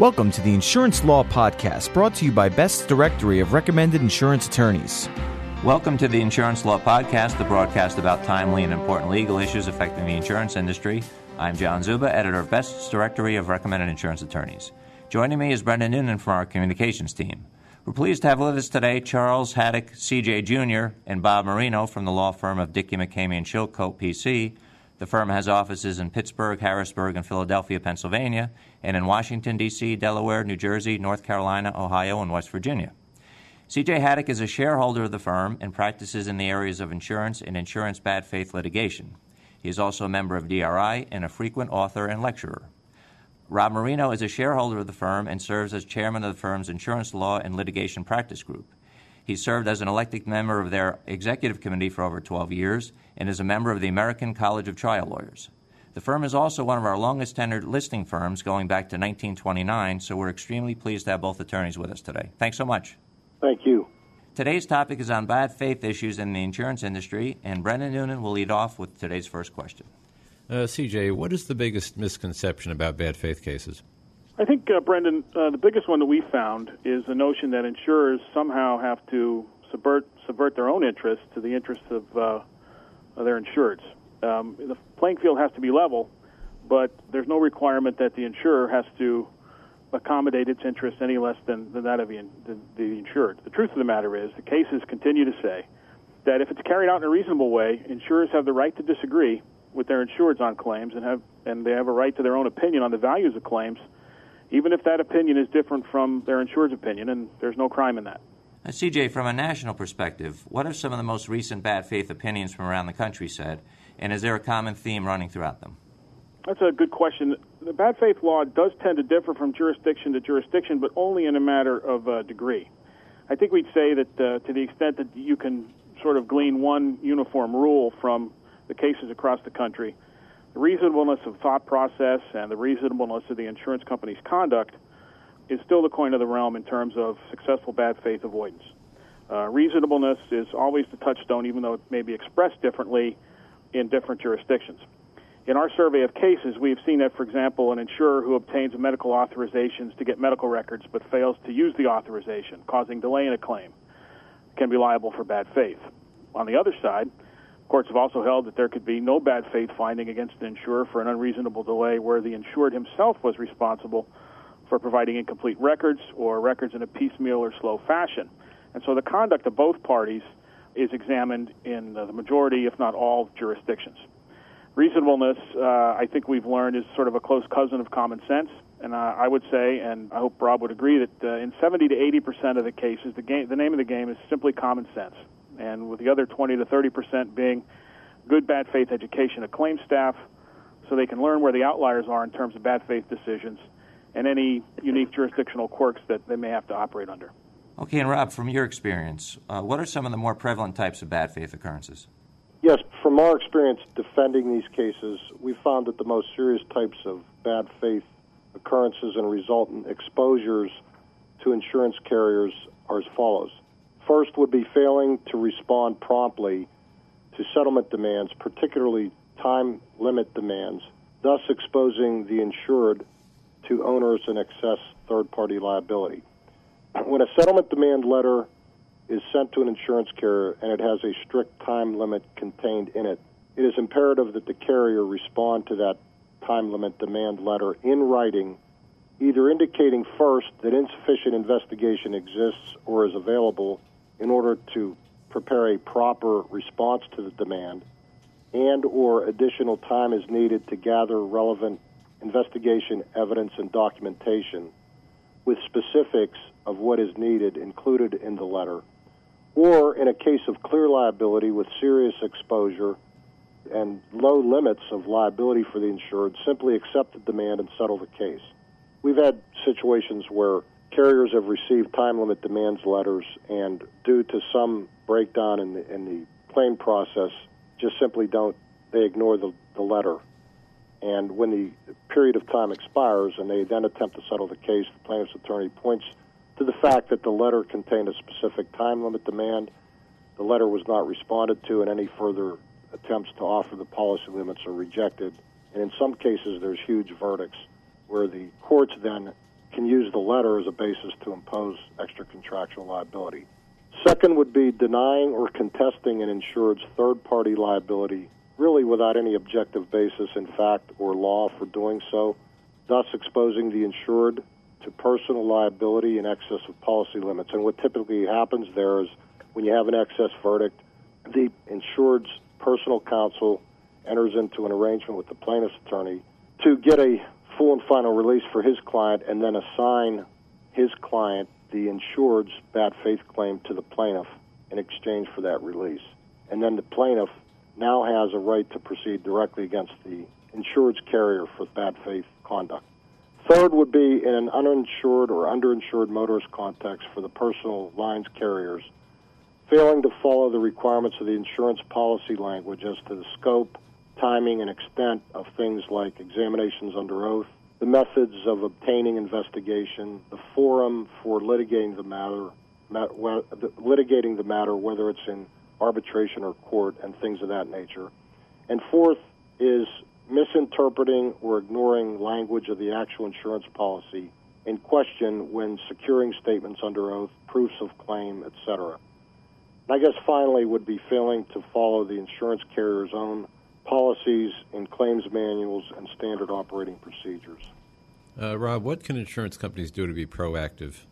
Welcome to the Insurance Law Podcast, brought to you by Best's Directory of Recommended Insurance Attorneys. Welcome to the Insurance Law Podcast, the broadcast about timely and important legal issues affecting the insurance industry. I'm John Zuba, editor of Best's Directory of Recommended Insurance Attorneys. Joining me is Brendan Noonan from our communications team. We're pleased to have with us today Charles Haddick, CJ Jr., and Bob Marino from the law firm of Dickie McCamey and Chilcote, PC. The firm has offices in Pittsburgh, Harrisburg, and Philadelphia, Pennsylvania, and in Washington, D.C., Delaware, New Jersey, North Carolina, Ohio, and West Virginia. CJ Haddick is a shareholder of the firm and practices in the areas of insurance and insurance bad faith litigation. He is also a member of DRI and a frequent author and lecturer. Rob Marino is a shareholder of the firm and serves as chairman of the firm's insurance law and litigation practice group. He served as an elected member of their executive committee for over 12 years and is a member of the American College of Trial Lawyers. The firm is also one of our longest tenured listing firms going back to 1929, so we're extremely pleased to have both attorneys with us today. Thanks so much. Thank you. Today's topic is on bad faith issues in the insurance industry, and Brendan Noonan will lead off with today's first question. Uh, CJ, what is the biggest misconception about bad faith cases? I think, uh, Brendan, uh, the biggest one that we found is the notion that insurers somehow have to subvert, subvert their own interests to the interests of, uh, of their insureds. Um, the playing field has to be level, but there's no requirement that the insurer has to accommodate its interests any less than, than that of the, the, the insured. The truth of the matter is, the cases continue to say that if it's carried out in a reasonable way, insurers have the right to disagree with their insureds on claims and have and they have a right to their own opinion on the values of claims even if that opinion is different from their insured's opinion, and there's no crime in that. Now, CJ, from a national perspective, what have some of the most recent bad faith opinions from around the country said, and is there a common theme running throughout them? That's a good question. The bad faith law does tend to differ from jurisdiction to jurisdiction, but only in a matter of uh, degree. I think we'd say that uh, to the extent that you can sort of glean one uniform rule from the cases across the country, the reasonableness of thought process and the reasonableness of the insurance company's conduct is still the coin of the realm in terms of successful bad faith avoidance. Uh, reasonableness is always the touchstone, even though it may be expressed differently in different jurisdictions. In our survey of cases, we've seen that, for example, an insurer who obtains medical authorizations to get medical records but fails to use the authorization, causing delay in a claim, can be liable for bad faith. On the other side, Courts have also held that there could be no bad faith finding against an insurer for an unreasonable delay where the insured himself was responsible for providing incomplete records or records in a piecemeal or slow fashion. And so the conduct of both parties is examined in the majority, if not all, jurisdictions. Reasonableness, uh, I think we've learned, is sort of a close cousin of common sense. And uh, I would say, and I hope Rob would agree, that uh, in 70 to 80 percent of the cases, the, game, the name of the game is simply common sense and with the other 20 to 30 percent being good bad faith education of claim staff so they can learn where the outliers are in terms of bad faith decisions and any unique jurisdictional quirks that they may have to operate under. Okay, and Rob, from your experience, uh, what are some of the more prevalent types of bad faith occurrences? Yes, from our experience defending these cases, we found that the most serious types of bad faith occurrences and resultant exposures to insurance carriers are as follows. First would be failing to respond promptly to settlement demands, particularly time limit demands, thus exposing the insured to onerous and excess third party liability. When a settlement demand letter is sent to an insurance carrier and it has a strict time limit contained in it, it is imperative that the carrier respond to that time limit demand letter in writing, either indicating first that insufficient investigation exists or is available in order to prepare a proper response to the demand and or additional time is needed to gather relevant investigation evidence and documentation with specifics of what is needed included in the letter or in a case of clear liability with serious exposure and low limits of liability for the insured simply accept the demand and settle the case. We've had situations where carriers have received time limit demands letters, and due to some breakdown in the, in the claim process, just simply don't, they ignore the, the letter. And when the period of time expires and they then attempt to settle the case, the plaintiff's attorney points to the fact that the letter contained a specific time limit demand. The letter was not responded to, and any further attempts to offer the policy limits are rejected. And in some cases, there's huge verdicts where the courts then can use the letter as a basis to impose extra contractual liability. Second would be denying or contesting an insured's third party liability, really without any objective basis in fact or law for doing so, thus exposing the insured to personal liability in excess of policy limits. And what typically happens there is when you have an excess verdict, the insured's personal counsel enters into an arrangement with the plaintiff's attorney to get a full and final release for his client and then assign his client the insured's bad faith claim to the plaintiff in exchange for that release. And then the plaintiff now has a right to proceed directly against the insured's carrier for bad faith conduct. Third would be in an uninsured or underinsured motorist context for the personal lines carriers, failing to follow the requirements of the insurance policy language as to the scope, timing, and extent of things like examinations under oath, the methods of obtaining investigation, the forum for litigating the matter, litigating the matter, whether it's in arbitration or court, and things of that nature. And fourth is misinterpreting or ignoring language of the actual insurance policy in question when securing statements under oath, proofs of claim, etc. And I guess finally would be failing to follow the insurance carrier's own policies and claims manuals and standard operating procedures. Uh, Rob, what can insurance companies do to be proactive?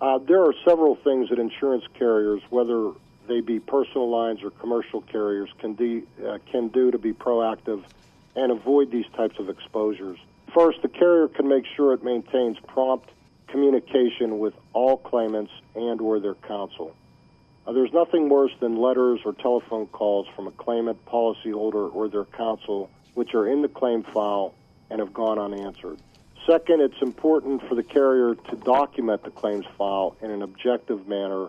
Uh, there are several things that insurance carriers, whether they be personal lines or commercial carriers, can, de- uh, can do to be proactive and avoid these types of exposures. First, the carrier can make sure it maintains prompt communication with all claimants and or their counsel. Uh, there's nothing worse than letters or telephone calls from a claimant, policyholder, or their counsel which are in the claim file and have gone unanswered. Second, it's important for the carrier to document the claims file in an objective manner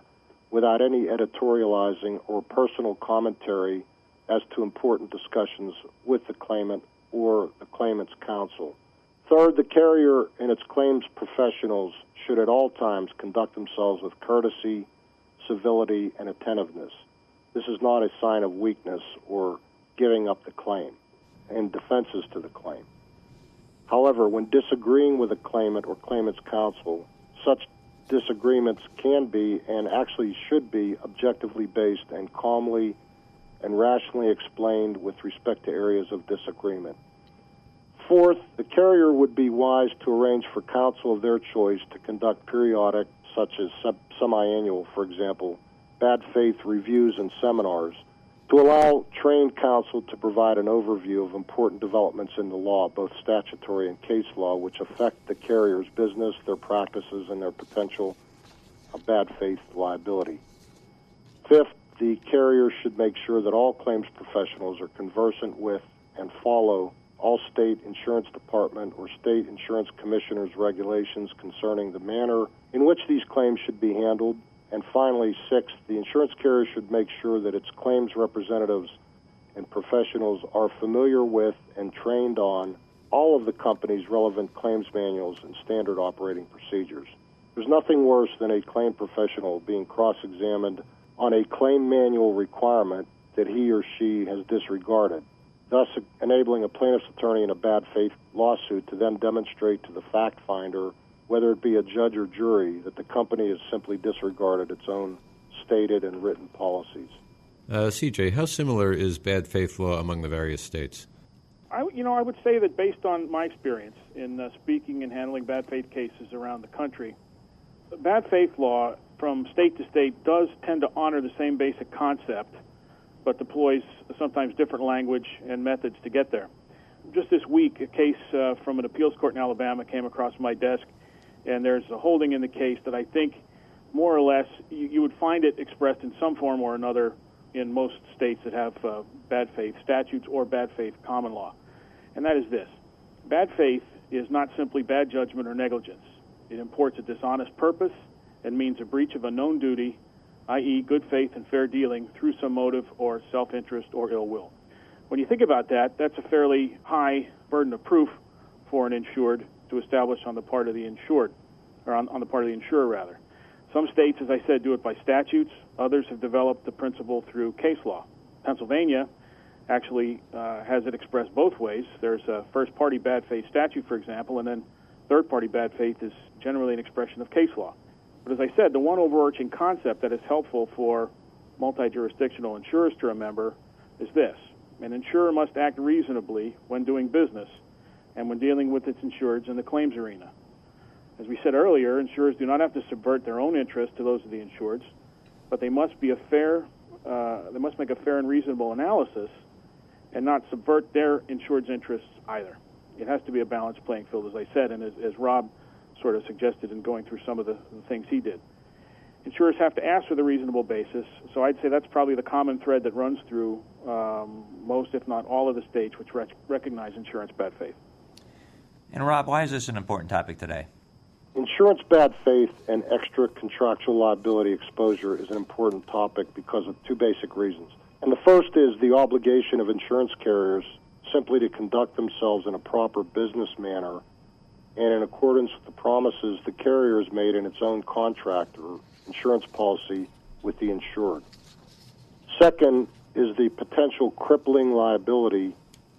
without any editorializing or personal commentary as to important discussions with the claimant or the claimant's counsel. Third, the carrier and its claims professionals should at all times conduct themselves with courtesy, civility, and attentiveness. This is not a sign of weakness or giving up the claim and defenses to the claim. However, when disagreeing with a claimant or claimant's counsel, such disagreements can be and actually should be objectively based and calmly and rationally explained with respect to areas of disagreement. Fourth, the carrier would be wise to arrange for counsel of their choice to conduct periodic such as semi-annual, for example, bad faith reviews and seminars to allow trained counsel to provide an overview of important developments in the law, both statutory and case law, which affect the carrier's business, their practices, and their potential bad faith liability. Fifth, the carrier should make sure that all claims professionals are conversant with and follow all state insurance department or state insurance commissioners' regulations concerning the manner in which these claims should be handled. And finally, sixth, the insurance carrier should make sure that its claims representatives and professionals are familiar with and trained on all of the company's relevant claims manuals and standard operating procedures. There's nothing worse than a claim professional being cross examined on a claim manual requirement that he or she has disregarded thus enabling a plaintiff's attorney in a bad faith lawsuit to then demonstrate to the fact finder, whether it be a judge or jury, that the company has simply disregarded its own stated and written policies. Uh, CJ, how similar is bad faith law among the various states? I, you know, I would say that based on my experience in uh, speaking and handling bad faith cases around the country, bad faith law from state to state does tend to honor the same basic concept but deploys sometimes different language and methods to get there. Just this week, a case uh, from an appeals court in Alabama came across my desk, and there's a holding in the case that I think more or less you, you would find it expressed in some form or another in most states that have uh, bad faith statutes or bad faith common law. And that is this bad faith is not simply bad judgment or negligence, it imports a dishonest purpose and means a breach of a known duty i.e., good faith and fair dealing through some motive or self interest or ill will. When you think about that, that's a fairly high burden of proof for an insured to establish on the part of the insured, or on, on the part of the insurer, rather. Some states, as I said, do it by statutes. Others have developed the principle through case law. Pennsylvania actually uh, has it expressed both ways. There's a first party bad faith statute, for example, and then third party bad faith is generally an expression of case law. But as I said, the one overarching concept that is helpful for multi jurisdictional insurers to remember is this an insurer must act reasonably when doing business and when dealing with its insureds in the claims arena. As we said earlier, insurers do not have to subvert their own interests to those of the insureds, but they must be a fair, uh, they must make a fair and reasonable analysis and not subvert their insured's interests either. It has to be a balanced playing field, as I said, and as, as Rob sort of suggested in going through some of the, the things he did. Insurers have to ask for the reasonable basis, so I'd say that's probably the common thread that runs through um, most, if not all, of the states which rec- recognize insurance bad faith. And Rob, why is this an important topic today? Insurance bad faith and extra contractual liability exposure is an important topic because of two basic reasons. And the first is the obligation of insurance carriers simply to conduct themselves in a proper business manner and in accordance with the promises the carrier has made in its own contract or insurance policy with the insured. Second is the potential crippling liability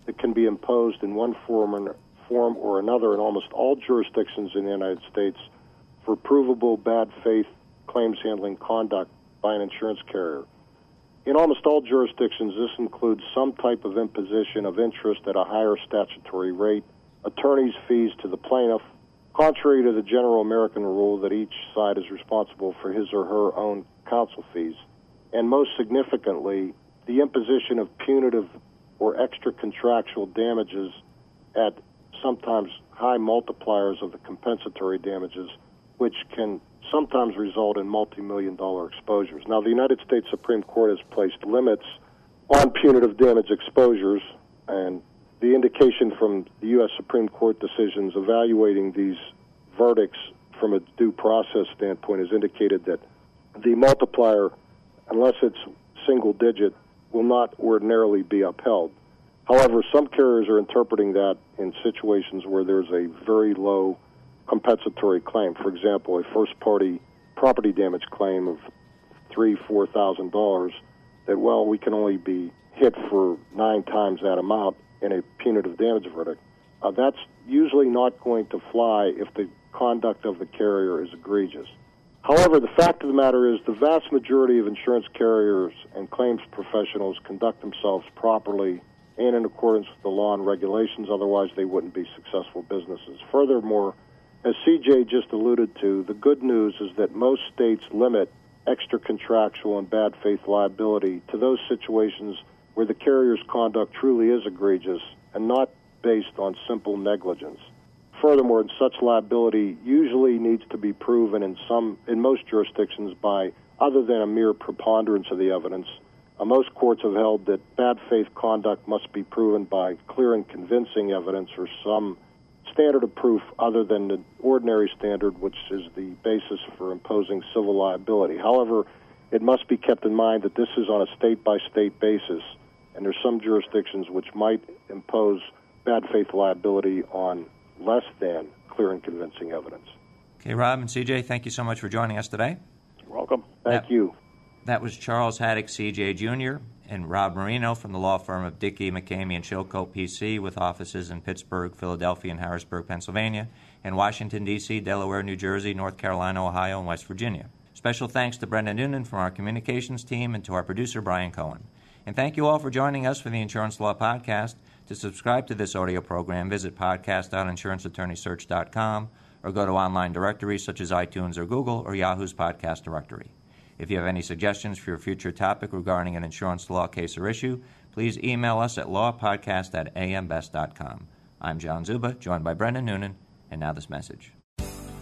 that can be imposed in one form or, form or another in almost all jurisdictions in the United States for provable bad faith claims handling conduct by an insurance carrier. In almost all jurisdictions, this includes some type of imposition of interest at a higher statutory rate, attorney's fees to the plaintiff, contrary to the general American rule that each side is responsible for his or her own counsel fees, and most significantly, the imposition of punitive or extra contractual damages at sometimes high multipliers of the compensatory damages, which can sometimes result in multi million dollar exposures. Now, the United States Supreme Court has placed limits on punitive damage exposures, and the indication from the U.S. Supreme Court decisions evaluating these verdicts from a due process standpoint has indicated that the multiplier, unless it's single digit, will not ordinarily be upheld. However, some carriers are interpreting that in situations where there's a very low compensatory claim. For example, a first party property damage claim of three, four thousand dollars, that well, we can only be hit for nine times that amount in a punitive damage verdict. Uh, that's usually not going to fly if the conduct of the carrier is egregious. However, the fact of the matter is the vast majority of insurance carriers and claims professionals conduct themselves properly and in accordance with the law and regulations, otherwise, they wouldn't be successful businesses. Furthermore, as CJ just alluded to, the good news is that most states limit extra contractual and bad faith liability to those situations where the carrier's conduct truly is egregious and not based on simple negligence. Furthermore, such liability usually needs to be proven in some in most jurisdictions by other than a mere preponderance of the evidence. Uh, most courts have held that bad faith conduct must be proven by clear and convincing evidence or some standard of proof other than the ordinary standard, which is the basis for imposing civil liability. However, it must be kept in mind that this is on a state by state basis, and there's some jurisdictions which might impose bad faith liability on less than clear and convincing evidence. Okay, Rob and CJ, thank you so much for joining us today. You're welcome. Thank That- you. That was Charles Haddick, CJ Jr., and Rob Marino from the law firm of Dickie, McCamey, and Chilcote, PC, with offices in Pittsburgh, Philadelphia, and Harrisburg, Pennsylvania, and Washington, D.C., Delaware, New Jersey, North Carolina, Ohio, and West Virginia. Special thanks to Brendan Noonan from our communications team and to our producer, Brian Cohen. And thank you all for joining us for the Insurance Law Podcast. To subscribe to this audio program, visit podcast.insuranceattorneysearch.com or go to online directories such as iTunes or Google or Yahoo's podcast directory. If you have any suggestions for your future topic regarding an insurance law case or issue, please email us at lawpodcast at ambest.com. I'm John Zuba, joined by Brendan Noonan, and now this message.